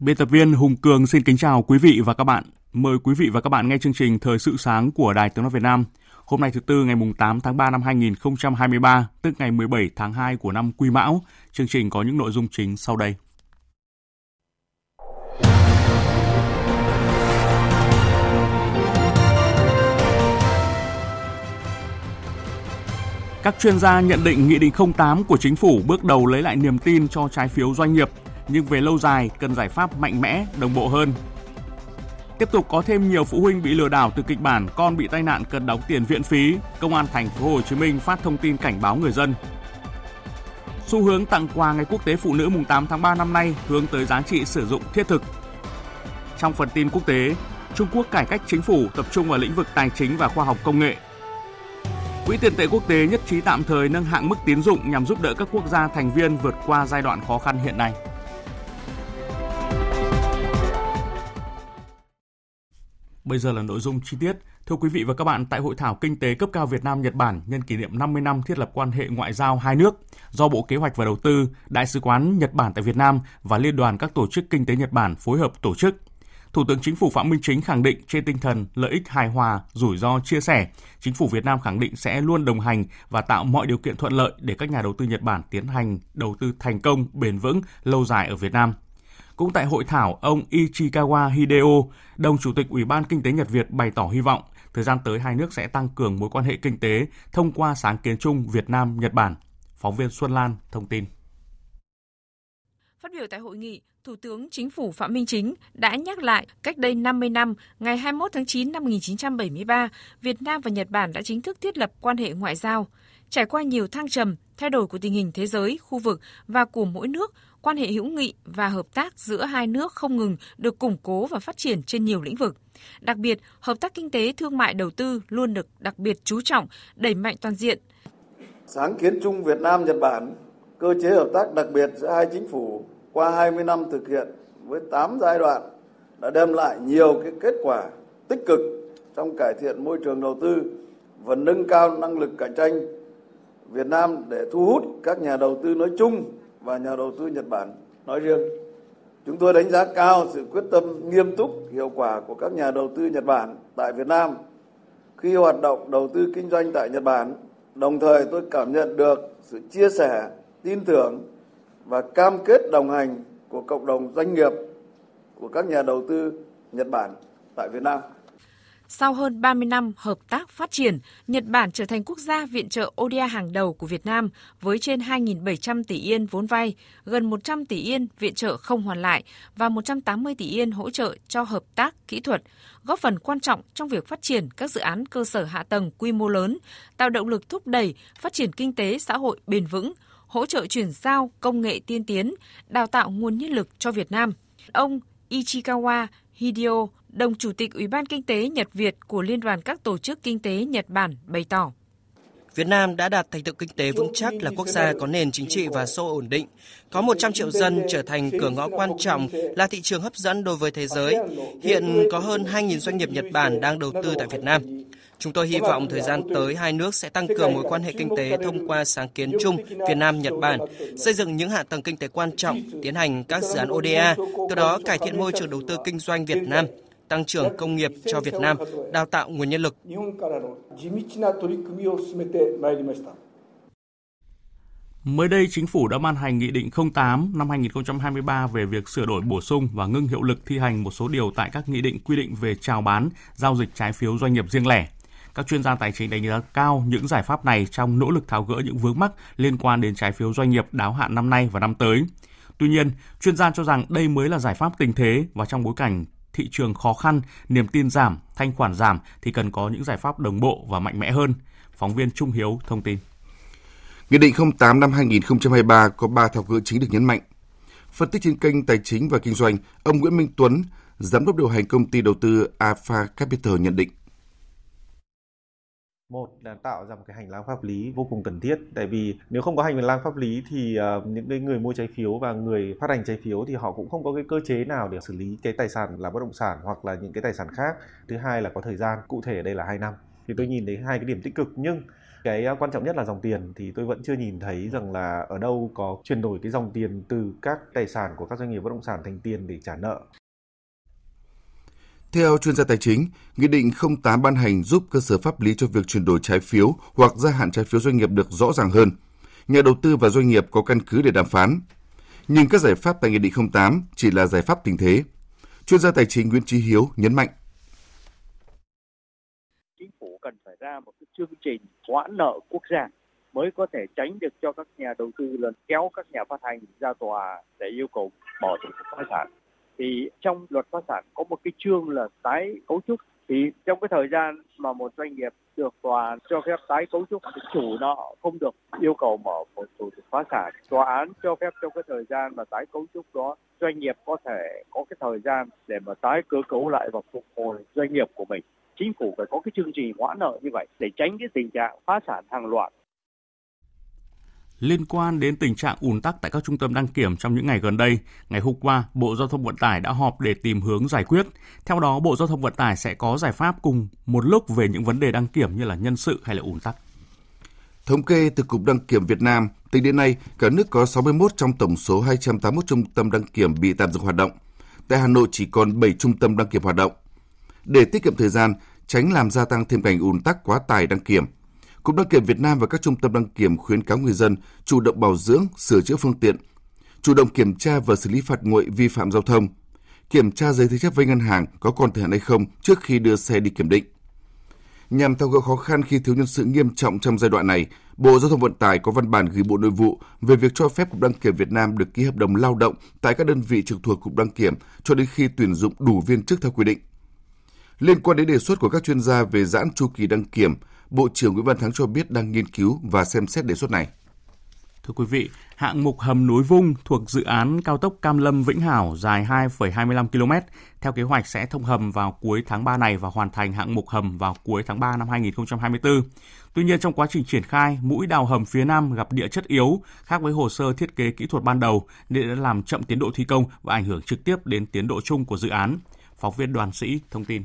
Biên tập viên Hùng Cường xin kính chào quý vị và các bạn. Mời quý vị và các bạn nghe chương trình Thời sự sáng của Đài Tiếng nói Việt Nam. Hôm nay thứ tư ngày mùng 8 tháng 3 năm 2023, tức ngày 17 tháng 2 của năm Quý Mão. Chương trình có những nội dung chính sau đây. Các chuyên gia nhận định Nghị định 08 của Chính phủ bước đầu lấy lại niềm tin cho trái phiếu doanh nghiệp, nhưng về lâu dài cần giải pháp mạnh mẽ, đồng bộ hơn. Tiếp tục có thêm nhiều phụ huynh bị lừa đảo từ kịch bản con bị tai nạn cần đóng tiền viện phí, Công an thành phố Hồ Chí Minh phát thông tin cảnh báo người dân. Xu hướng tặng quà ngày quốc tế phụ nữ mùng 8 tháng 3 năm nay hướng tới giá trị sử dụng thiết thực. Trong phần tin quốc tế, Trung Quốc cải cách chính phủ tập trung vào lĩnh vực tài chính và khoa học công nghệ. Quỹ tiền tệ quốc tế nhất trí tạm thời nâng hạng mức tín dụng nhằm giúp đỡ các quốc gia thành viên vượt qua giai đoạn khó khăn hiện nay. Bây giờ là nội dung chi tiết. Thưa quý vị và các bạn, tại hội thảo kinh tế cấp cao Việt Nam Nhật Bản nhân kỷ niệm 50 năm thiết lập quan hệ ngoại giao hai nước do Bộ Kế hoạch và Đầu tư, Đại sứ quán Nhật Bản tại Việt Nam và Liên đoàn các tổ chức kinh tế Nhật Bản phối hợp tổ chức. Thủ tướng Chính phủ Phạm Minh Chính khẳng định trên tinh thần lợi ích hài hòa, rủi ro chia sẻ, Chính phủ Việt Nam khẳng định sẽ luôn đồng hành và tạo mọi điều kiện thuận lợi để các nhà đầu tư Nhật Bản tiến hành đầu tư thành công, bền vững, lâu dài ở Việt Nam. Cũng tại hội thảo, ông Ichikawa Hideo, đồng chủ tịch Ủy ban Kinh tế Nhật Việt bày tỏ hy vọng thời gian tới hai nước sẽ tăng cường mối quan hệ kinh tế thông qua sáng kiến chung Việt Nam Nhật Bản. Phóng viên Xuân Lan thông tin. Phát biểu tại hội nghị, Thủ tướng Chính phủ Phạm Minh Chính đã nhắc lại cách đây 50 năm, ngày 21 tháng 9 năm 1973, Việt Nam và Nhật Bản đã chính thức thiết lập quan hệ ngoại giao. Trải qua nhiều thăng trầm, thay đổi của tình hình thế giới, khu vực và của mỗi nước, quan hệ hữu nghị và hợp tác giữa hai nước không ngừng được củng cố và phát triển trên nhiều lĩnh vực. Đặc biệt, hợp tác kinh tế, thương mại, đầu tư luôn được đặc biệt chú trọng, đẩy mạnh toàn diện. Sáng kiến chung Việt Nam Nhật Bản, cơ chế hợp tác đặc biệt giữa hai chính phủ qua 20 năm thực hiện với 8 giai đoạn đã đem lại nhiều cái kết quả tích cực trong cải thiện môi trường đầu tư và nâng cao năng lực cạnh tranh Việt Nam để thu hút các nhà đầu tư nói chung và nhà đầu tư Nhật Bản nói riêng. Chúng tôi đánh giá cao sự quyết tâm nghiêm túc, hiệu quả của các nhà đầu tư Nhật Bản tại Việt Nam khi hoạt động đầu tư kinh doanh tại Nhật Bản. Đồng thời tôi cảm nhận được sự chia sẻ, tin tưởng và cam kết đồng hành của cộng đồng doanh nghiệp của các nhà đầu tư Nhật Bản tại Việt Nam. Sau hơn 30 năm hợp tác phát triển, Nhật Bản trở thành quốc gia viện trợ ODA hàng đầu của Việt Nam với trên 2.700 tỷ yên vốn vay, gần 100 tỷ yên viện trợ không hoàn lại và 180 tỷ yên hỗ trợ cho hợp tác kỹ thuật, góp phần quan trọng trong việc phát triển các dự án cơ sở hạ tầng quy mô lớn, tạo động lực thúc đẩy phát triển kinh tế xã hội bền vững, hỗ trợ chuyển giao công nghệ tiên tiến, đào tạo nguồn nhân lực cho Việt Nam. Ông Ichikawa Hideo, đồng chủ tịch Ủy ban Kinh tế Nhật Việt của Liên đoàn các tổ chức kinh tế Nhật Bản bày tỏ. Việt Nam đã đạt thành tựu kinh tế vững chắc là quốc gia có nền chính trị và xã hội ổn định, có 100 triệu dân trở thành cửa ngõ quan trọng là thị trường hấp dẫn đối với thế giới. Hiện có hơn 2.000 doanh nghiệp Nhật Bản đang đầu tư tại Việt Nam. Chúng tôi hy vọng thời gian tới hai nước sẽ tăng cường mối quan hệ kinh tế thông qua sáng kiến chung Việt Nam Nhật Bản, xây dựng những hạ tầng kinh tế quan trọng, tiến hành các dự án ODA, từ đó cải thiện môi trường đầu tư kinh doanh Việt Nam, tăng trưởng công nghiệp cho Việt Nam, đào tạo nguồn nhân lực. Mới đây, Chính phủ đã ban hành Nghị định 08 năm 2023 về việc sửa đổi bổ sung và ngưng hiệu lực thi hành một số điều tại các nghị định quy định về chào bán, giao dịch trái phiếu doanh nghiệp riêng lẻ. Các chuyên gia tài chính đánh giá cao những giải pháp này trong nỗ lực tháo gỡ những vướng mắc liên quan đến trái phiếu doanh nghiệp đáo hạn năm nay và năm tới. Tuy nhiên, chuyên gia cho rằng đây mới là giải pháp tình thế và trong bối cảnh thị trường khó khăn, niềm tin giảm, thanh khoản giảm thì cần có những giải pháp đồng bộ và mạnh mẽ hơn. Phóng viên Trung Hiếu thông tin. Nghị định 08 năm 2023 có 3 thao gỡ chính được nhấn mạnh. Phân tích trên kênh Tài chính và Kinh doanh, ông Nguyễn Minh Tuấn, giám đốc điều hành công ty đầu tư Alpha Capital nhận định một là tạo ra một cái hành lang pháp lý vô cùng cần thiết. Tại vì nếu không có hành lang pháp lý thì uh, những cái người mua trái phiếu và người phát hành trái phiếu thì họ cũng không có cái cơ chế nào để xử lý cái tài sản là bất động sản hoặc là những cái tài sản khác. Thứ hai là có thời gian cụ thể ở đây là hai năm. Thì tôi nhìn thấy hai cái điểm tích cực. Nhưng cái ờ, quan trọng nhất là dòng tiền thì tôi vẫn chưa nhìn thấy rằng là ở đâu có chuyển đổi cái dòng tiền từ các tài sản của các doanh nghiệp bất động sản thành tiền để trả nợ theo chuyên gia tài chính, Nghị định 08 ban hành giúp cơ sở pháp lý cho việc chuyển đổi trái phiếu hoặc gia hạn trái phiếu doanh nghiệp được rõ ràng hơn. Nhà đầu tư và doanh nghiệp có căn cứ để đàm phán. Nhưng các giải pháp tại Nghị định 08 chỉ là giải pháp tình thế. Chuyên gia tài chính Nguyễn Trí Hiếu nhấn mạnh. Chính phủ cần phải ra một cái chương trình hoãn nợ quốc gia mới có thể tránh được cho các nhà đầu tư lần kéo các nhà phát hành ra tòa để yêu cầu bỏ thủ tục phá sản thì trong luật phá sản có một cái chương là tái cấu trúc. Thì trong cái thời gian mà một doanh nghiệp được tòa cho phép tái cấu trúc thì chủ nợ không được yêu cầu mở một thủ tục phá sản. Tòa án cho phép trong cái thời gian mà tái cấu trúc đó, doanh nghiệp có thể có cái thời gian để mà tái cơ cấu lại và phục hồi doanh nghiệp của mình. Chính phủ phải có cái chương trình hoãn nợ như vậy để tránh cái tình trạng phá sản hàng loạt Liên quan đến tình trạng ùn tắc tại các trung tâm đăng kiểm trong những ngày gần đây, ngày hôm qua, Bộ Giao thông Vận tải đã họp để tìm hướng giải quyết. Theo đó, Bộ Giao thông Vận tải sẽ có giải pháp cùng một lúc về những vấn đề đăng kiểm như là nhân sự hay là ùn tắc. Thống kê từ Cục Đăng kiểm Việt Nam, tính đến nay, cả nước có 61 trong tổng số 281 trung tâm đăng kiểm bị tạm dừng hoạt động. Tại Hà Nội chỉ còn 7 trung tâm đăng kiểm hoạt động. Để tiết kiệm thời gian, tránh làm gia tăng thêm cảnh ùn tắc quá tải đăng kiểm – Cục đăng kiểm Việt Nam và các trung tâm đăng kiểm khuyến cáo người dân chủ động bảo dưỡng, sửa chữa phương tiện, chủ động kiểm tra và xử lý phạt nguội vi phạm giao thông, kiểm tra giấy thế chấp vay ngân hàng có còn thời hạn hay không trước khi đưa xe đi kiểm định. Nhằm tháo gỡ khó khăn khi thiếu nhân sự nghiêm trọng trong giai đoạn này, Bộ Giao thông Vận tải có văn bản gửi Bộ Nội vụ về việc cho phép Cục Đăng kiểm Việt Nam được ký hợp đồng lao động tại các đơn vị trực thuộc Cục Đăng kiểm cho đến khi tuyển dụng đủ viên chức theo quy định. Liên quan đến đề xuất của các chuyên gia về giãn chu kỳ đăng kiểm, Bộ trưởng Nguyễn Văn Thắng cho biết đang nghiên cứu và xem xét đề xuất này. Thưa quý vị, hạng mục hầm núi Vung thuộc dự án cao tốc Cam Lâm Vĩnh Hảo dài 2,25 km, theo kế hoạch sẽ thông hầm vào cuối tháng 3 này và hoàn thành hạng mục hầm vào cuối tháng 3 năm 2024. Tuy nhiên trong quá trình triển khai, mũi đào hầm phía Nam gặp địa chất yếu, khác với hồ sơ thiết kế kỹ thuật ban đầu nên đã làm chậm tiến độ thi công và ảnh hưởng trực tiếp đến tiến độ chung của dự án. Phóng viên Đoàn Sĩ thông tin.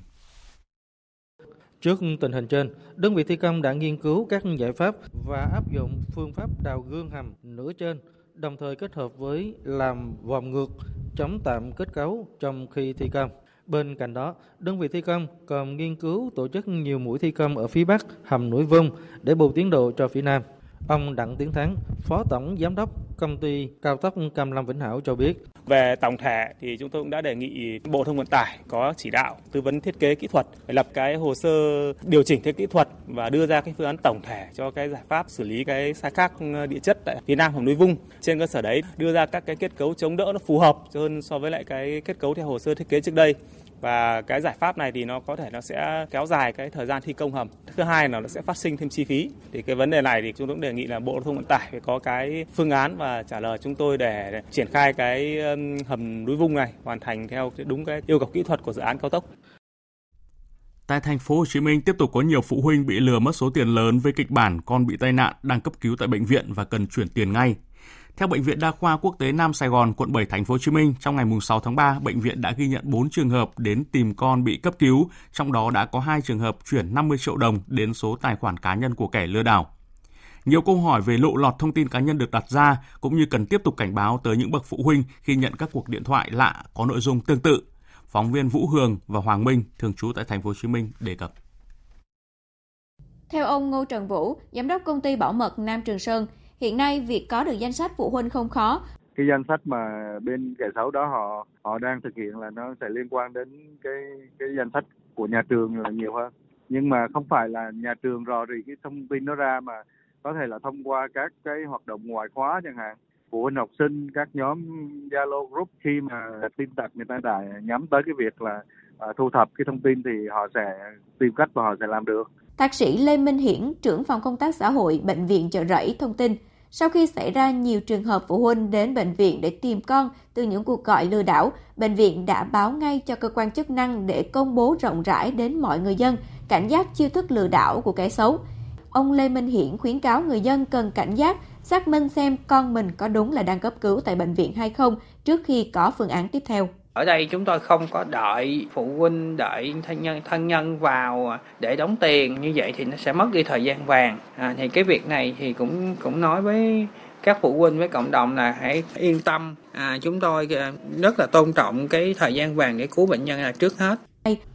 Trước tình hình trên, đơn vị thi công đã nghiên cứu các giải pháp và áp dụng phương pháp đào gương hầm nửa trên, đồng thời kết hợp với làm vòm ngược, chống tạm kết cấu trong khi thi công. Bên cạnh đó, đơn vị thi công còn nghiên cứu tổ chức nhiều mũi thi công ở phía Bắc hầm núi Vung để bù tiến độ cho phía Nam. Ông Đặng Tiến Thắng, Phó Tổng Giám đốc Công ty Cao tốc Cam Lâm Vĩnh Hảo cho biết. Về tổng thể thì chúng tôi cũng đã đề nghị Bộ Thông Vận tải có chỉ đạo tư vấn thiết kế kỹ thuật, lập cái hồ sơ điều chỉnh thiết kỹ thuật và đưa ra cái phương án tổng thể cho cái giải pháp xử lý cái sai khác ừ, địa chất tại phía Nam hồng núi Vung. Trên cơ sở đấy đưa ra các cái kết cấu chống đỡ nó phù hợp hơn so với lại cái kết cấu theo hồ sơ thiết kế trước đây và cái giải pháp này thì nó có thể nó sẽ kéo dài cái thời gian thi công hầm. Thứ hai là nó sẽ phát sinh thêm chi phí. Thì cái vấn đề này thì chúng tôi cũng đề nghị là Bộ Giao thông Vận tải phải có cái phương án và trả lời chúng tôi để triển khai cái hầm núi vung này hoàn thành theo đúng cái yêu cầu kỹ thuật của dự án cao tốc. Tại thành phố Hồ Chí Minh tiếp tục có nhiều phụ huynh bị lừa mất số tiền lớn với kịch bản con bị tai nạn đang cấp cứu tại bệnh viện và cần chuyển tiền ngay. Theo bệnh viện Đa khoa Quốc tế Nam Sài Gòn, quận 7 thành phố Hồ Chí Minh, trong ngày 6 tháng 3, bệnh viện đã ghi nhận 4 trường hợp đến tìm con bị cấp cứu, trong đó đã có 2 trường hợp chuyển 50 triệu đồng đến số tài khoản cá nhân của kẻ lừa đảo. Nhiều câu hỏi về lộ lọt thông tin cá nhân được đặt ra cũng như cần tiếp tục cảnh báo tới những bậc phụ huynh khi nhận các cuộc điện thoại lạ có nội dung tương tự. Phóng viên Vũ Hường và Hoàng Minh thường trú tại thành phố Hồ Chí Minh đề cập. Theo ông Ngô Trần Vũ, giám đốc công ty bảo mật Nam Trường Sơn, Hiện nay việc có được danh sách phụ huynh không khó. Cái danh sách mà bên kẻ xấu đó họ họ đang thực hiện là nó sẽ liên quan đến cái cái danh sách của nhà trường là nhiều hơn. nhưng mà không phải là nhà trường rò rỉ cái thông tin nó ra mà có thể là thông qua các cái hoạt động ngoại khóa chẳng hạn phụ huynh học sinh các nhóm Zalo group khi mà tin tặc người ta đã nhắm tới cái việc là à, thu thập cái thông tin thì họ sẽ tìm cách và họ sẽ làm được. Thạc sĩ Lê Minh Hiển, trưởng phòng công tác xã hội bệnh viện Chợ Rẫy thông tin, sau khi xảy ra nhiều trường hợp phụ huynh đến bệnh viện để tìm con từ những cuộc gọi lừa đảo, bệnh viện đã báo ngay cho cơ quan chức năng để công bố rộng rãi đến mọi người dân cảnh giác chiêu thức lừa đảo của kẻ xấu. Ông Lê Minh Hiển khuyến cáo người dân cần cảnh giác, xác minh xem con mình có đúng là đang cấp cứu tại bệnh viện hay không trước khi có phương án tiếp theo. Ở đây chúng tôi không có đợi phụ huynh, đợi thân nhân thân nhân vào để đóng tiền như vậy thì nó sẽ mất đi thời gian vàng. À, thì cái việc này thì cũng cũng nói với các phụ huynh với cộng đồng là hãy yên tâm. À, chúng tôi à, rất là tôn trọng cái thời gian vàng để cứu bệnh nhân là trước hết.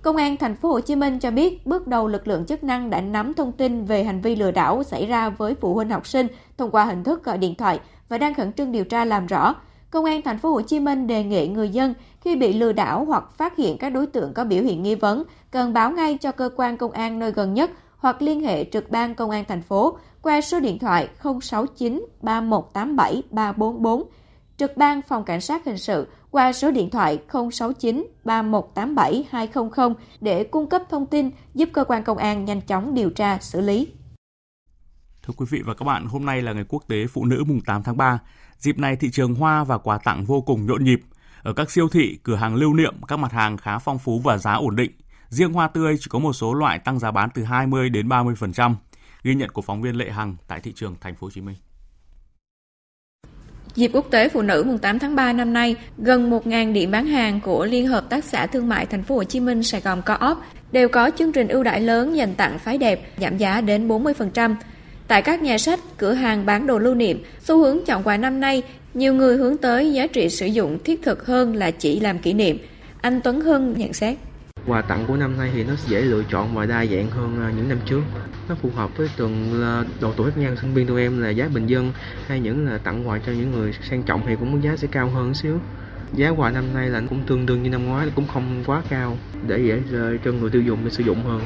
Công an thành phố Hồ Chí Minh cho biết bước đầu lực lượng chức năng đã nắm thông tin về hành vi lừa đảo xảy ra với phụ huynh học sinh thông qua hình thức gọi điện thoại và đang khẩn trương điều tra làm rõ. Công an thành phố Hồ Chí Minh đề nghị người dân khi bị lừa đảo hoặc phát hiện các đối tượng có biểu hiện nghi vấn cần báo ngay cho cơ quan công an nơi gần nhất hoặc liên hệ trực ban công an thành phố qua số điện thoại 069 3187 344, trực ban phòng cảnh sát hình sự qua số điện thoại 069 3187 200 để cung cấp thông tin giúp cơ quan công an nhanh chóng điều tra xử lý. Thưa quý vị và các bạn, hôm nay là ngày quốc tế phụ nữ mùng 8 tháng 3. Dịp này thị trường hoa và quà tặng vô cùng nhộn nhịp. Ở các siêu thị, cửa hàng lưu niệm, các mặt hàng khá phong phú và giá ổn định. Riêng hoa tươi chỉ có một số loại tăng giá bán từ 20 đến 30%. Ghi nhận của phóng viên Lệ Hằng tại thị trường Thành phố Hồ Chí Minh. Dịp quốc tế phụ nữ mùng 8 tháng 3 năm nay, gần 1.000 điểm bán hàng của Liên hợp tác xã thương mại Thành phố Hồ Chí Minh Sài Gòn Co-op đều có chương trình ưu đãi lớn dành tặng phái đẹp, giảm giá đến 40%. Tại các nhà sách, cửa hàng bán đồ lưu niệm, xu hướng chọn quà năm nay, nhiều người hướng tới giá trị sử dụng thiết thực hơn là chỉ làm kỷ niệm. Anh Tuấn Hưng nhận xét. Quà tặng của năm nay thì nó dễ lựa chọn và đa dạng hơn à, những năm trước. Nó phù hợp với từng à, độ tuổi khác nhau. Sinh viên tụi em là giá bình dân hay những là tặng quà cho những người sang trọng thì cũng giá sẽ cao hơn xíu. Giá quà năm nay là cũng tương đương như năm ngoái cũng không quá cao để dễ à, cho người tiêu dùng để sử dụng hơn.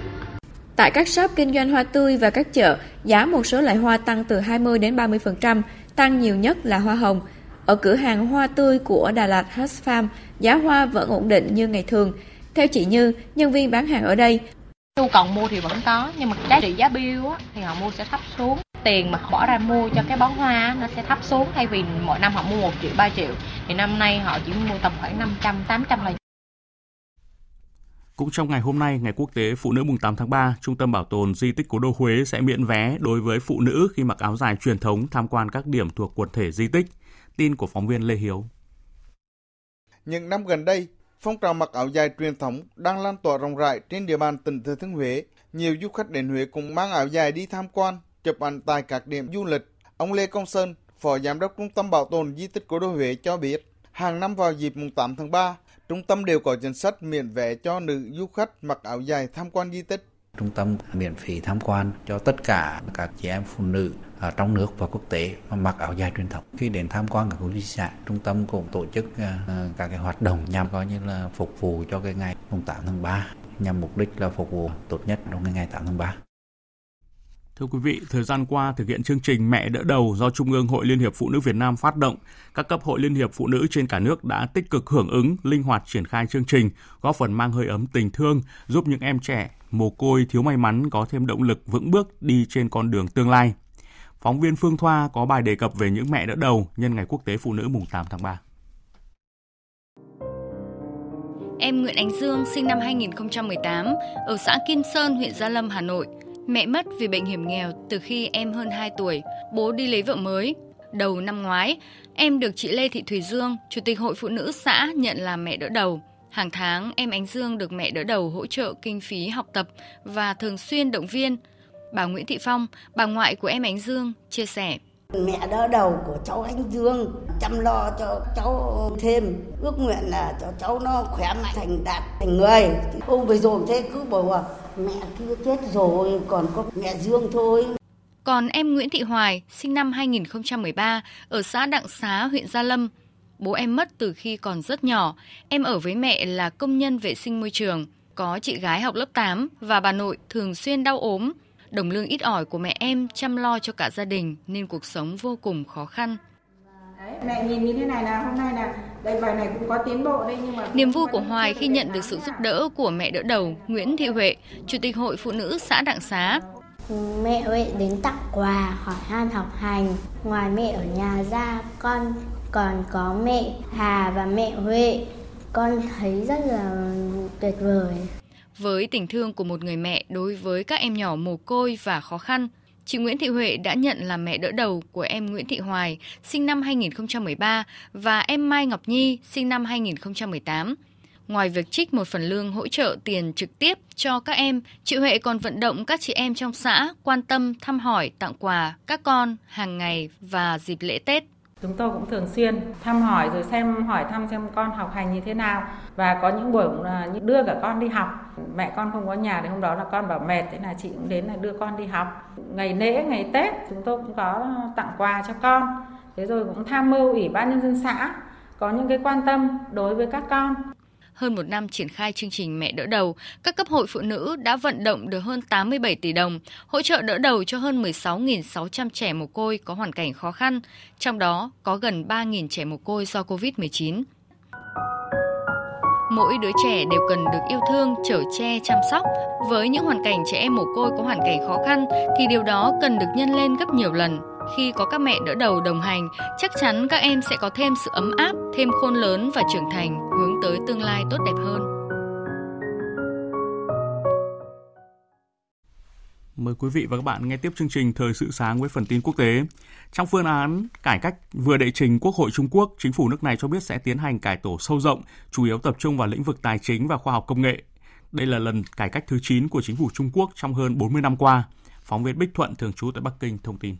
Tại các shop kinh doanh hoa tươi và các chợ, giá một số loại hoa tăng từ 20 đến 30%, tăng nhiều nhất là hoa hồng. Ở cửa hàng hoa tươi của Đà Lạt Hush Farm, giá hoa vẫn ổn định như ngày thường. Theo chị Như, nhân viên bán hàng ở đây, nhu cầu mua thì vẫn có nhưng mà giá trị giá bill á, thì họ mua sẽ thấp xuống tiền mà bỏ ra mua cho cái bó hoa nó sẽ thấp xuống thay vì mỗi năm họ mua 1 triệu 3 triệu thì năm nay họ chỉ mua tầm khoảng 500 800 là cũng trong ngày hôm nay, ngày quốc tế phụ nữ mùng 8 tháng 3, Trung tâm Bảo tồn Di tích Cố đô Huế sẽ miễn vé đối với phụ nữ khi mặc áo dài truyền thống tham quan các điểm thuộc quần thể di tích. Tin của phóng viên Lê Hiếu. Những năm gần đây, phong trào mặc áo dài truyền thống đang lan tỏa rộng rãi trên địa bàn tỉnh Thừa Thiên Huế. Nhiều du khách đến Huế cũng mang áo dài đi tham quan, chụp ảnh tại các điểm du lịch. Ông Lê Công Sơn, Phó Giám đốc Trung tâm Bảo tồn Di tích Cố đô Huế cho biết, hàng năm vào dịp mùng 8 tháng 3, Trung tâm đều có chính sách miễn vé cho nữ du khách mặc áo dài tham quan di tích. Trung tâm miễn phí tham quan cho tất cả các chị em phụ nữ ở trong nước và quốc tế mà mặc áo dài truyền thống. Khi đến tham quan các khu di sản, trung tâm cũng tổ chức ờ, ờ, các cái hoạt động nhằm coi như là phục vụ cho cái ngày 8 tháng 3 nhằm mục đích là phục vụ tốt nhất trong cái ngày 8 tháng 3. Thưa quý vị, thời gian qua thực hiện chương trình Mẹ đỡ đầu do Trung ương Hội Liên hiệp Phụ nữ Việt Nam phát động, các cấp hội Liên hiệp Phụ nữ trên cả nước đã tích cực hưởng ứng, linh hoạt triển khai chương trình, góp phần mang hơi ấm tình thương, giúp những em trẻ, mồ côi thiếu may mắn có thêm động lực vững bước đi trên con đường tương lai. Phóng viên Phương Thoa có bài đề cập về những mẹ đỡ đầu nhân ngày quốc tế phụ nữ mùng 8 tháng 3. Em Nguyễn Ánh Dương sinh năm 2018 ở xã Kim Sơn, huyện Gia Lâm, Hà Nội – Mẹ mất vì bệnh hiểm nghèo từ khi em hơn 2 tuổi, bố đi lấy vợ mới. Đầu năm ngoái, em được chị Lê Thị Thùy Dương, Chủ tịch Hội Phụ Nữ xã nhận làm mẹ đỡ đầu. Hàng tháng, em Ánh Dương được mẹ đỡ đầu hỗ trợ kinh phí học tập và thường xuyên động viên. Bà Nguyễn Thị Phong, bà ngoại của em Ánh Dương, chia sẻ. Mẹ đỡ đầu của cháu anh Dương chăm lo cho cháu thêm ước nguyện là cho cháu nó khỏe mạnh thành đạt thành người. Hôm vừa rồi thế cứ bảo là mẹ kia chết rồi còn có mẹ Dương thôi. Còn em Nguyễn Thị Hoài, sinh năm 2013, ở xã Đặng Xá, huyện Gia Lâm. Bố em mất từ khi còn rất nhỏ. Em ở với mẹ là công nhân vệ sinh môi trường. Có chị gái học lớp 8 và bà nội thường xuyên đau ốm. Đồng lương ít ỏi của mẹ em chăm lo cho cả gia đình nên cuộc sống vô cùng khó khăn. Đấy, mẹ nhìn như thế này là hôm nay là đây bài này cũng có tiến bộ đây nhưng mà Niềm vui của Hoài khi nhận được sự giúp đỡ của mẹ đỡ đầu Nguyễn Thị Huệ, Chủ tịch Hội Phụ nữ xã Đặng Xá. Mẹ Huệ đến tặng quà, hỏi han học hành. Ngoài mẹ ở nhà ra, con còn có mẹ Hà và mẹ Huệ. Con thấy rất là tuyệt vời. Với tình thương của một người mẹ đối với các em nhỏ mồ côi và khó khăn, chị Nguyễn Thị Huệ đã nhận làm mẹ đỡ đầu của em Nguyễn Thị Hoài, sinh năm 2013 và em Mai Ngọc Nhi, sinh năm 2018. Ngoài việc trích một phần lương hỗ trợ tiền trực tiếp cho các em, chị Huệ còn vận động các chị em trong xã quan tâm thăm hỏi, tặng quà các con hàng ngày và dịp lễ Tết. Chúng tôi cũng thường xuyên thăm hỏi rồi xem hỏi thăm xem con học hành như thế nào và có những buổi là đưa cả con đi học. Mẹ con không có nhà thì hôm đó là con bảo mệt thế là chị cũng đến là đưa con đi học. Ngày lễ, ngày Tết chúng tôi cũng có tặng quà cho con. Thế rồi cũng tham mưu ủy ban nhân dân xã có những cái quan tâm đối với các con hơn một năm triển khai chương trình Mẹ đỡ đầu, các cấp hội phụ nữ đã vận động được hơn 87 tỷ đồng, hỗ trợ đỡ đầu cho hơn 16.600 trẻ mồ côi có hoàn cảnh khó khăn, trong đó có gần 3.000 trẻ mồ côi do Covid-19. Mỗi đứa trẻ đều cần được yêu thương, chở che, chăm sóc. Với những hoàn cảnh trẻ em mồ côi có hoàn cảnh khó khăn thì điều đó cần được nhân lên gấp nhiều lần. Khi có các mẹ đỡ đầu đồng hành, chắc chắn các em sẽ có thêm sự ấm áp, thêm khôn lớn và trưởng thành, hướng tới tương lai tốt đẹp hơn. Mời quý vị và các bạn nghe tiếp chương trình Thời sự sáng với phần tin quốc tế. Trong phương án cải cách vừa đệ trình Quốc hội Trung Quốc, chính phủ nước này cho biết sẽ tiến hành cải tổ sâu rộng, chủ yếu tập trung vào lĩnh vực tài chính và khoa học công nghệ. Đây là lần cải cách thứ 9 của chính phủ Trung Quốc trong hơn 40 năm qua. Phóng viên Bích Thuận thường trú tại Bắc Kinh thông tin.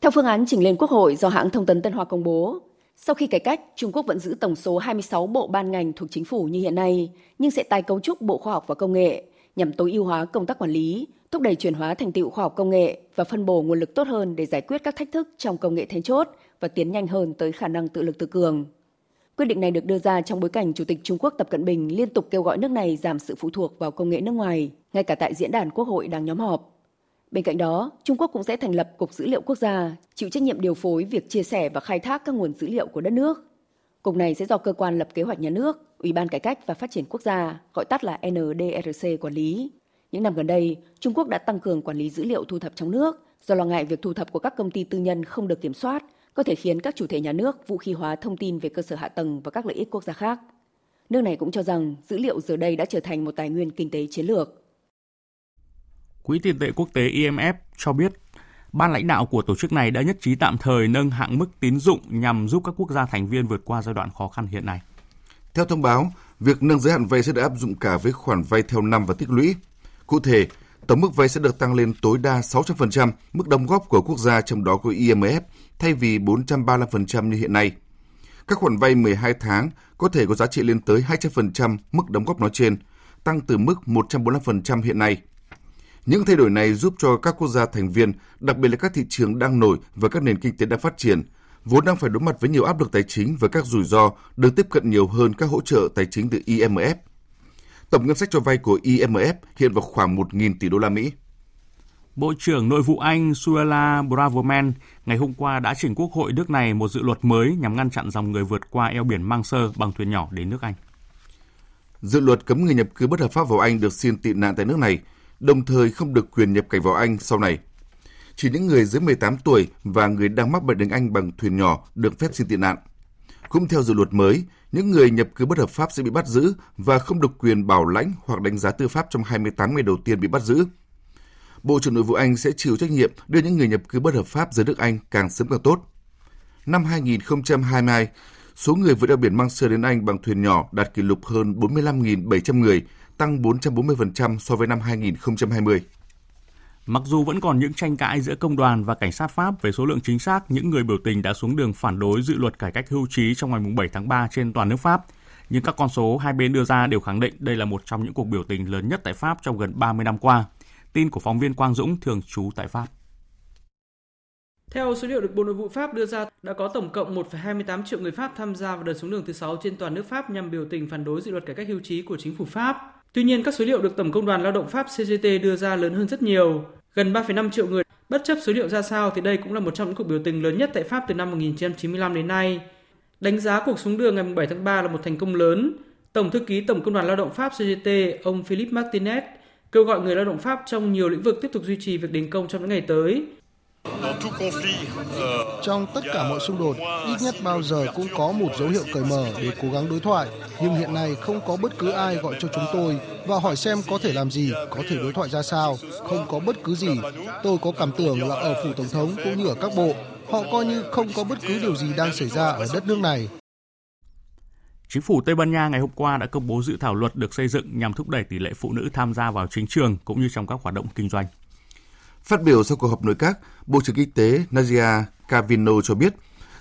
Theo phương án chỉnh lên Quốc hội do hãng thông tấn Tân Hoa công bố, sau khi cải cách, Trung Quốc vẫn giữ tổng số 26 bộ ban ngành thuộc chính phủ như hiện nay, nhưng sẽ tái cấu trúc Bộ Khoa học và Công nghệ nhằm tối ưu hóa công tác quản lý, thúc đẩy chuyển hóa thành tựu khoa học công nghệ và phân bổ nguồn lực tốt hơn để giải quyết các thách thức trong công nghệ then chốt và tiến nhanh hơn tới khả năng tự lực tự cường. Quyết định này được đưa ra trong bối cảnh Chủ tịch Trung Quốc Tập Cận Bình liên tục kêu gọi nước này giảm sự phụ thuộc vào công nghệ nước ngoài, ngay cả tại diễn đàn Quốc hội đang nhóm họp. Bên cạnh đó, Trung Quốc cũng sẽ thành lập Cục Dữ liệu Quốc gia, chịu trách nhiệm điều phối việc chia sẻ và khai thác các nguồn dữ liệu của đất nước. Cục này sẽ do cơ quan lập kế hoạch nhà nước, Ủy ban Cải cách và Phát triển Quốc gia, gọi tắt là NDRC quản lý. Những năm gần đây, Trung Quốc đã tăng cường quản lý dữ liệu thu thập trong nước do lo ngại việc thu thập của các công ty tư nhân không được kiểm soát, có thể khiến các chủ thể nhà nước vũ khí hóa thông tin về cơ sở hạ tầng và các lợi ích quốc gia khác. Nước này cũng cho rằng dữ liệu giờ đây đã trở thành một tài nguyên kinh tế chiến lược. Quỹ tiền tệ quốc tế IMF cho biết ban lãnh đạo của tổ chức này đã nhất trí tạm thời nâng hạn mức tín dụng nhằm giúp các quốc gia thành viên vượt qua giai đoạn khó khăn hiện nay. Theo thông báo, việc nâng giới hạn vay sẽ được áp dụng cả với khoản vay theo năm và tích lũy. Cụ thể, tổng mức vay sẽ được tăng lên tối đa 600% mức đóng góp của quốc gia trong đó có IMF thay vì 435% như hiện nay. Các khoản vay 12 tháng có thể có giá trị lên tới 200% mức đóng góp nói trên, tăng từ mức 145% hiện nay. Những thay đổi này giúp cho các quốc gia thành viên, đặc biệt là các thị trường đang nổi và các nền kinh tế đang phát triển, vốn đang phải đối mặt với nhiều áp lực tài chính và các rủi ro, được tiếp cận nhiều hơn các hỗ trợ tài chính từ IMF. Tổng ngân sách cho vay của IMF hiện vào khoảng 1.000 tỷ đô la Mỹ. Bộ trưởng Nội vụ Anh Suella Braverman ngày hôm qua đã trình Quốc hội nước này một dự luật mới nhằm ngăn chặn dòng người vượt qua eo biển Mang Sơ bằng thuyền nhỏ đến nước Anh. Dự luật cấm người nhập cư bất hợp pháp vào Anh được xin tị nạn tại nước này – đồng thời không được quyền nhập cảnh vào Anh sau này. Chỉ những người dưới 18 tuổi và người đang mắc bệnh đến Anh bằng thuyền nhỏ được phép xin tị nạn. Cũng theo dự luật mới, những người nhập cư bất hợp pháp sẽ bị bắt giữ và không được quyền bảo lãnh hoặc đánh giá tư pháp trong 28 ngày đầu tiên bị bắt giữ. Bộ trưởng Nội vụ Anh sẽ chịu trách nhiệm đưa những người nhập cư bất hợp pháp rời nước Anh càng sớm càng tốt. Năm 2022, số người vượt eo biển Mang Sơ đến Anh bằng thuyền nhỏ đạt kỷ lục hơn 45.700 người, tăng 440% so với năm 2020. Mặc dù vẫn còn những tranh cãi giữa công đoàn và cảnh sát Pháp về số lượng chính xác những người biểu tình đã xuống đường phản đối dự luật cải cách hưu trí trong ngày 7 tháng 3 trên toàn nước Pháp, nhưng các con số hai bên đưa ra đều khẳng định đây là một trong những cuộc biểu tình lớn nhất tại Pháp trong gần 30 năm qua. Tin của phóng viên Quang Dũng thường trú tại Pháp. Theo số liệu được Bộ Nội vụ Pháp đưa ra, đã có tổng cộng 1,28 triệu người Pháp tham gia vào đợt xuống đường thứ 6 trên toàn nước Pháp nhằm biểu tình phản đối dự luật cải cách hưu trí của chính phủ Pháp. Tuy nhiên, các số liệu được Tổng Công đoàn Lao động Pháp CGT đưa ra lớn hơn rất nhiều. Gần 3,5 triệu người, bất chấp số liệu ra sao thì đây cũng là một trong những cuộc biểu tình lớn nhất tại Pháp từ năm 1995 đến nay. Đánh giá cuộc xuống đường ngày 7 tháng 3 là một thành công lớn. Tổng thư ký Tổng Công đoàn Lao động Pháp CGT, ông Philippe Martinez, kêu gọi người lao động Pháp trong nhiều lĩnh vực tiếp tục duy trì việc đình công trong những ngày tới. Trong tất cả mọi xung đột, ít nhất bao giờ cũng có một dấu hiệu cởi mở để cố gắng đối thoại. Nhưng hiện nay không có bất cứ ai gọi cho chúng tôi và hỏi xem có thể làm gì, có thể đối thoại ra sao. Không có bất cứ gì. Tôi có cảm tưởng là ở phủ tổng thống cũng như ở các bộ, họ coi như không có bất cứ điều gì đang xảy ra ở đất nước này. Chính phủ Tây Ban Nha ngày hôm qua đã công bố dự thảo luật được xây dựng nhằm thúc đẩy tỷ lệ phụ nữ tham gia vào chính trường cũng như trong các hoạt động kinh doanh. Phát biểu sau cuộc họp nội các, Bộ trưởng Kinh tế Nadia Cavino cho biết,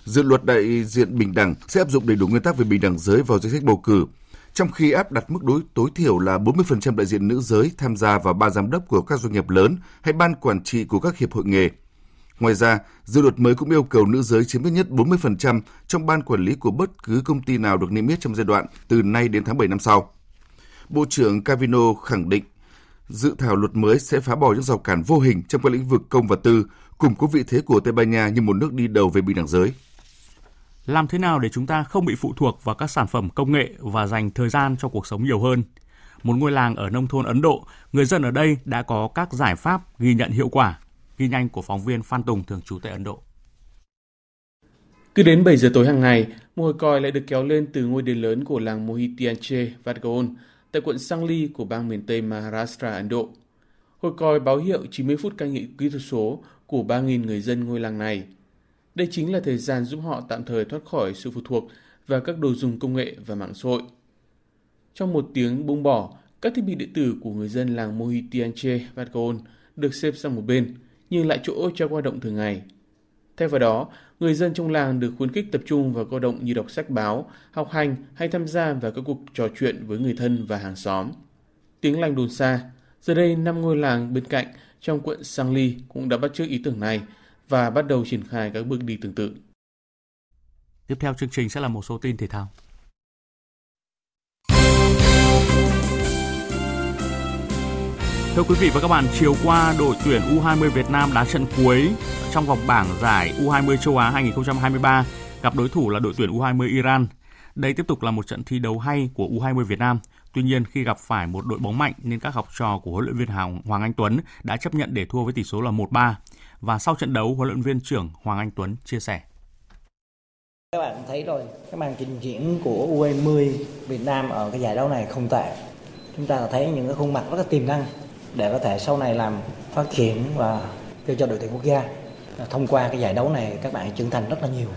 dự luật đại diện bình đẳng sẽ áp dụng đầy đủ nguyên tắc về bình đẳng giới vào danh sách bầu cử, trong khi áp đặt mức đối tối thiểu là 40% đại diện nữ giới tham gia vào ban giám đốc của các doanh nghiệp lớn hay ban quản trị của các hiệp hội nghề. Ngoài ra, dự luật mới cũng yêu cầu nữ giới chiếm ít nhất 40% trong ban quản lý của bất cứ công ty nào được niêm yết trong giai đoạn từ nay đến tháng 7 năm sau. Bộ trưởng Cavino khẳng định dự thảo luật mới sẽ phá bỏ những rào cản vô hình trong các lĩnh vực công và tư, củng cố vị thế của Tây Ban Nha như một nước đi đầu về bình đẳng giới. Làm thế nào để chúng ta không bị phụ thuộc vào các sản phẩm công nghệ và dành thời gian cho cuộc sống nhiều hơn? Một ngôi làng ở nông thôn Ấn Độ, người dân ở đây đã có các giải pháp ghi nhận hiệu quả. Ghi nhanh của phóng viên Phan Tùng thường trú tại Ấn Độ. Cứ đến 7 giờ tối hàng ngày, một hồi còi lại được kéo lên từ ngôi đền lớn của làng Mohitianche, Vadgaon, tại quận Sangli của bang miền Tây Maharashtra, Ấn Độ. Hồi còi báo hiệu 90 phút cai nghiện kỹ thuật số của 3.000 người dân ngôi làng này. Đây chính là thời gian giúp họ tạm thời thoát khỏi sự phụ thuộc vào các đồ dùng công nghệ và mạng xã hội. Trong một tiếng buông bỏ, các thiết bị điện tử của người dân làng Mohitianche, Vadgaon được xếp sang một bên, nhưng lại chỗ cho hoạt động thường ngày. Thay vào đó, người dân trong làng được khuyến khích tập trung vào cơ động như đọc sách báo, học hành hay tham gia vào các cuộc trò chuyện với người thân và hàng xóm. Tiếng lành đồn xa, giờ đây năm ngôi làng bên cạnh trong quận Sangli cũng đã bắt chước ý tưởng này và bắt đầu triển khai các bước đi tương tự. Tiếp theo chương trình sẽ là một số tin thể thao. Thưa quý vị và các bạn, chiều qua đội tuyển U20 Việt Nam đá trận cuối trong vòng bảng giải U20 châu Á 2023 gặp đối thủ là đội tuyển U20 Iran. Đây tiếp tục là một trận thi đấu hay của U20 Việt Nam. Tuy nhiên khi gặp phải một đội bóng mạnh nên các học trò của huấn luyện viên Hoàng Anh Tuấn đã chấp nhận để thua với tỷ số là 1-3. Và sau trận đấu, huấn luyện viên trưởng Hoàng Anh Tuấn chia sẻ. Các bạn thấy rồi, cái màn trình diễn của U20 Việt Nam ở cái giải đấu này không tệ. Chúng ta thấy những cái khuôn mặt rất là tiềm năng để có thể sau này làm phát triển và đưa cho đội tuyển quốc gia. À, thông qua cái giải đấu này, các bạn trưởng thành rất là nhiều,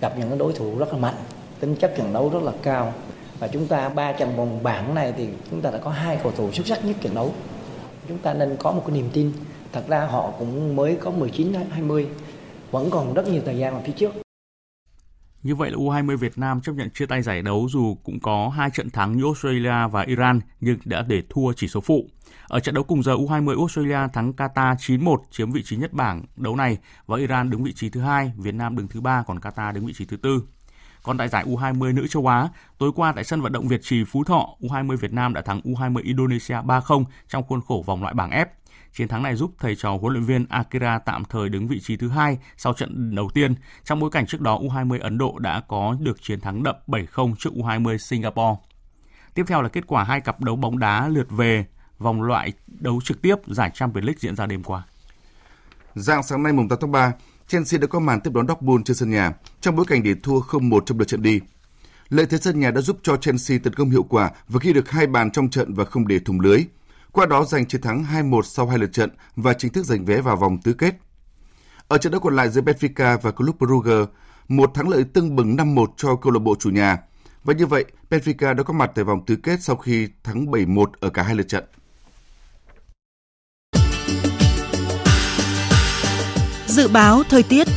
gặp những đối thủ rất là mạnh, tính chất trận đấu rất là cao. Và chúng ta ba trận vòng bảng này thì chúng ta đã có hai cầu thủ xuất sắc nhất trận đấu. Chúng ta nên có một cái niềm tin, thật ra họ cũng mới có 19 20 vẫn còn rất nhiều thời gian ở phía trước như vậy là U20 Việt Nam chấp nhận chia tay giải đấu dù cũng có hai trận thắng như Australia và Iran nhưng đã để thua chỉ số phụ. Ở trận đấu cùng giờ U20 Australia thắng Qatar 9-1 chiếm vị trí nhất bảng đấu này và Iran đứng vị trí thứ hai, Việt Nam đứng thứ ba còn Qatar đứng vị trí thứ tư. Còn tại giải U20 nữ châu Á, tối qua tại sân vận động Việt Trì Phú Thọ, U20 Việt Nam đã thắng U20 Indonesia 3-0 trong khuôn khổ vòng loại bảng F. Chiến thắng này giúp thầy trò huấn luyện viên Akira tạm thời đứng vị trí thứ hai sau trận đầu tiên, trong bối cảnh trước đó U20 Ấn Độ đã có được chiến thắng đậm 7-0 trước U20 Singapore. Tiếp theo là kết quả hai cặp đấu bóng đá lượt về vòng loại đấu trực tiếp giải Champions League diễn ra đêm qua. Dạng sáng nay mùng 8 tháng 3, Chelsea đã có màn tiếp đón Dortmund trên sân nhà trong bối cảnh để thua 0-1 trong lượt trận đi. Lợi thế sân nhà đã giúp cho Chelsea tấn công hiệu quả và ghi được hai bàn trong trận và không để thủng lưới. Qua đó giành chiến thắng 2-1 sau hai lượt trận và chính thức giành vé vào vòng tứ kết. Ở trận đấu còn lại giữa Benfica và Club Brugge, một thắng lợi tưng bừng 5-1 cho câu lạc bộ chủ nhà. Và như vậy, Benfica đã có mặt tại vòng tứ kết sau khi thắng 7-1 ở cả hai lượt trận. Dự báo thời tiết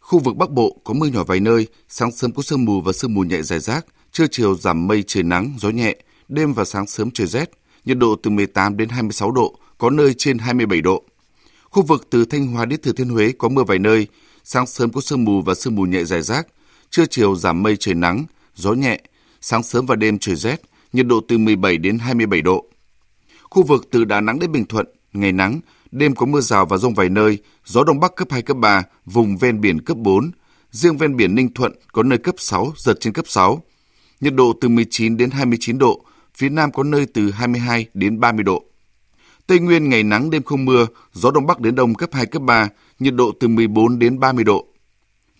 Khu vực Bắc Bộ có mưa nhỏ vài nơi, sáng sớm có sương mù và sương mù nhẹ rải rác, trưa chiều giảm mây trời nắng, gió nhẹ, đêm và sáng sớm trời rét, nhiệt độ từ 18 đến 26 độ, có nơi trên 27 độ. Khu vực từ Thanh Hóa đến Thừa Thiên Huế có mưa vài nơi, sáng sớm có sương mù và sương mù nhẹ dài rác, trưa chiều giảm mây trời nắng, gió nhẹ, sáng sớm và đêm trời rét, nhiệt độ từ 17 đến 27 độ. Khu vực từ Đà Nẵng đến Bình Thuận, ngày nắng, đêm có mưa rào và rông vài nơi, gió đông bắc cấp 2 cấp 3, vùng ven biển cấp 4, riêng ven biển Ninh Thuận có nơi cấp 6, giật trên cấp 6. Nhiệt độ từ 19 đến 29 độ, phía Nam có nơi từ 22 đến 30 độ. Tây Nguyên ngày nắng đêm không mưa, gió đông bắc đến đông cấp 2 cấp 3, nhiệt độ từ 14 đến 30 độ.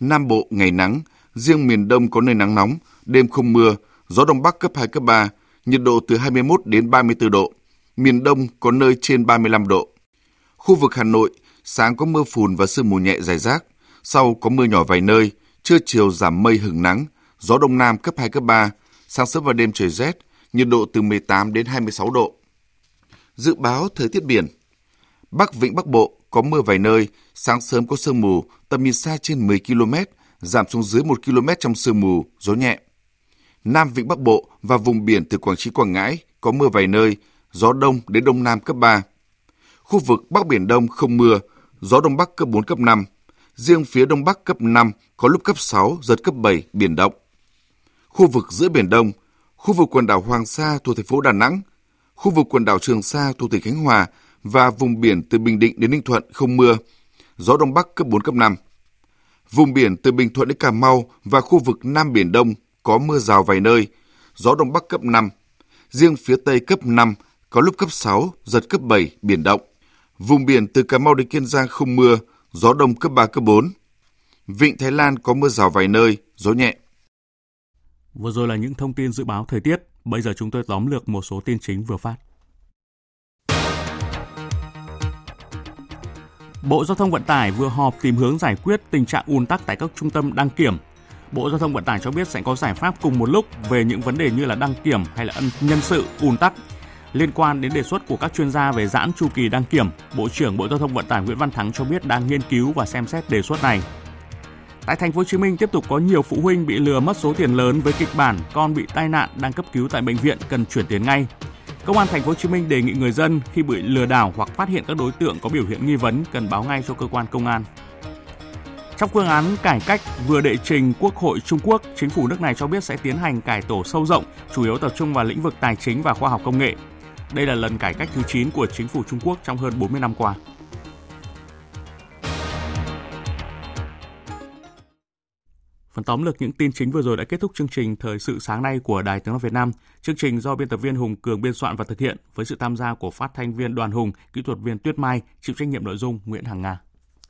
Nam Bộ ngày nắng, riêng miền Đông có nơi nắng nóng, đêm không mưa, gió đông bắc cấp 2 cấp 3, nhiệt độ từ 21 đến 34 độ. Miền Đông có nơi trên 35 độ. Khu vực Hà Nội, sáng có mưa phùn và sương mù nhẹ dài rác, sau có mưa nhỏ vài nơi, trưa chiều giảm mây hứng nắng, gió đông nam cấp 2 cấp 3, sáng sớm và đêm trời rét, nhiệt độ từ 18 đến 26 độ. Dự báo thời tiết biển. Bắc Vịnh Bắc Bộ có mưa vài nơi, sáng sớm có sương mù, tầm nhìn xa trên 10 km, giảm xuống dưới 1 km trong sương mù, gió nhẹ. Nam Vịnh Bắc Bộ và vùng biển từ Quảng Trị Quảng Ngãi có mưa vài nơi, gió đông đến đông nam cấp 3. Khu vực Bắc Biển Đông không mưa, gió đông bắc cấp 4 cấp 5. Riêng phía đông bắc cấp 5 có lúc cấp 6, giật cấp 7, biển động. Khu vực giữa Biển Đông, khu vực quần đảo Hoàng Sa thuộc thành phố Đà Nẵng, khu vực quần đảo Trường Sa thuộc tỉnh Khánh Hòa và vùng biển từ Bình Định đến Ninh Thuận không mưa, gió đông bắc cấp 4 cấp 5. Vùng biển từ Bình Thuận đến Cà Mau và khu vực Nam Biển Đông có mưa rào vài nơi, gió đông bắc cấp 5. Riêng phía Tây cấp 5, có lúc cấp 6, giật cấp 7, biển động. Vùng biển từ Cà Mau đến Kiên Giang không mưa, gió đông cấp 3, cấp 4. Vịnh Thái Lan có mưa rào vài nơi, gió nhẹ. Vừa rồi là những thông tin dự báo thời tiết. Bây giờ chúng tôi tóm lược một số tin chính vừa phát. Bộ Giao thông Vận tải vừa họp tìm hướng giải quyết tình trạng ùn tắc tại các trung tâm đăng kiểm. Bộ Giao thông Vận tải cho biết sẽ có giải pháp cùng một lúc về những vấn đề như là đăng kiểm hay là nhân sự ùn tắc. Liên quan đến đề xuất của các chuyên gia về giãn chu kỳ đăng kiểm, Bộ trưởng Bộ Giao thông Vận tải Nguyễn Văn Thắng cho biết đang nghiên cứu và xem xét đề xuất này. Tại thành phố Hồ Chí Minh tiếp tục có nhiều phụ huynh bị lừa mất số tiền lớn với kịch bản con bị tai nạn đang cấp cứu tại bệnh viện cần chuyển tiền ngay. Công an thành phố Hồ Chí Minh đề nghị người dân khi bị lừa đảo hoặc phát hiện các đối tượng có biểu hiện nghi vấn cần báo ngay cho cơ quan công an. Trong phương án cải cách vừa đệ trình Quốc hội Trung Quốc, chính phủ nước này cho biết sẽ tiến hành cải tổ sâu rộng, chủ yếu tập trung vào lĩnh vực tài chính và khoa học công nghệ. Đây là lần cải cách thứ 9 của chính phủ Trung Quốc trong hơn 40 năm qua. Phần tóm lược những tin chính vừa rồi đã kết thúc chương trình Thời sự sáng nay của Đài Tiếng nói Việt Nam. Chương trình do biên tập viên Hùng Cường biên soạn và thực hiện với sự tham gia của phát thanh viên Đoàn Hùng, kỹ thuật viên Tuyết Mai, chịu trách nhiệm nội dung Nguyễn Hằng Nga.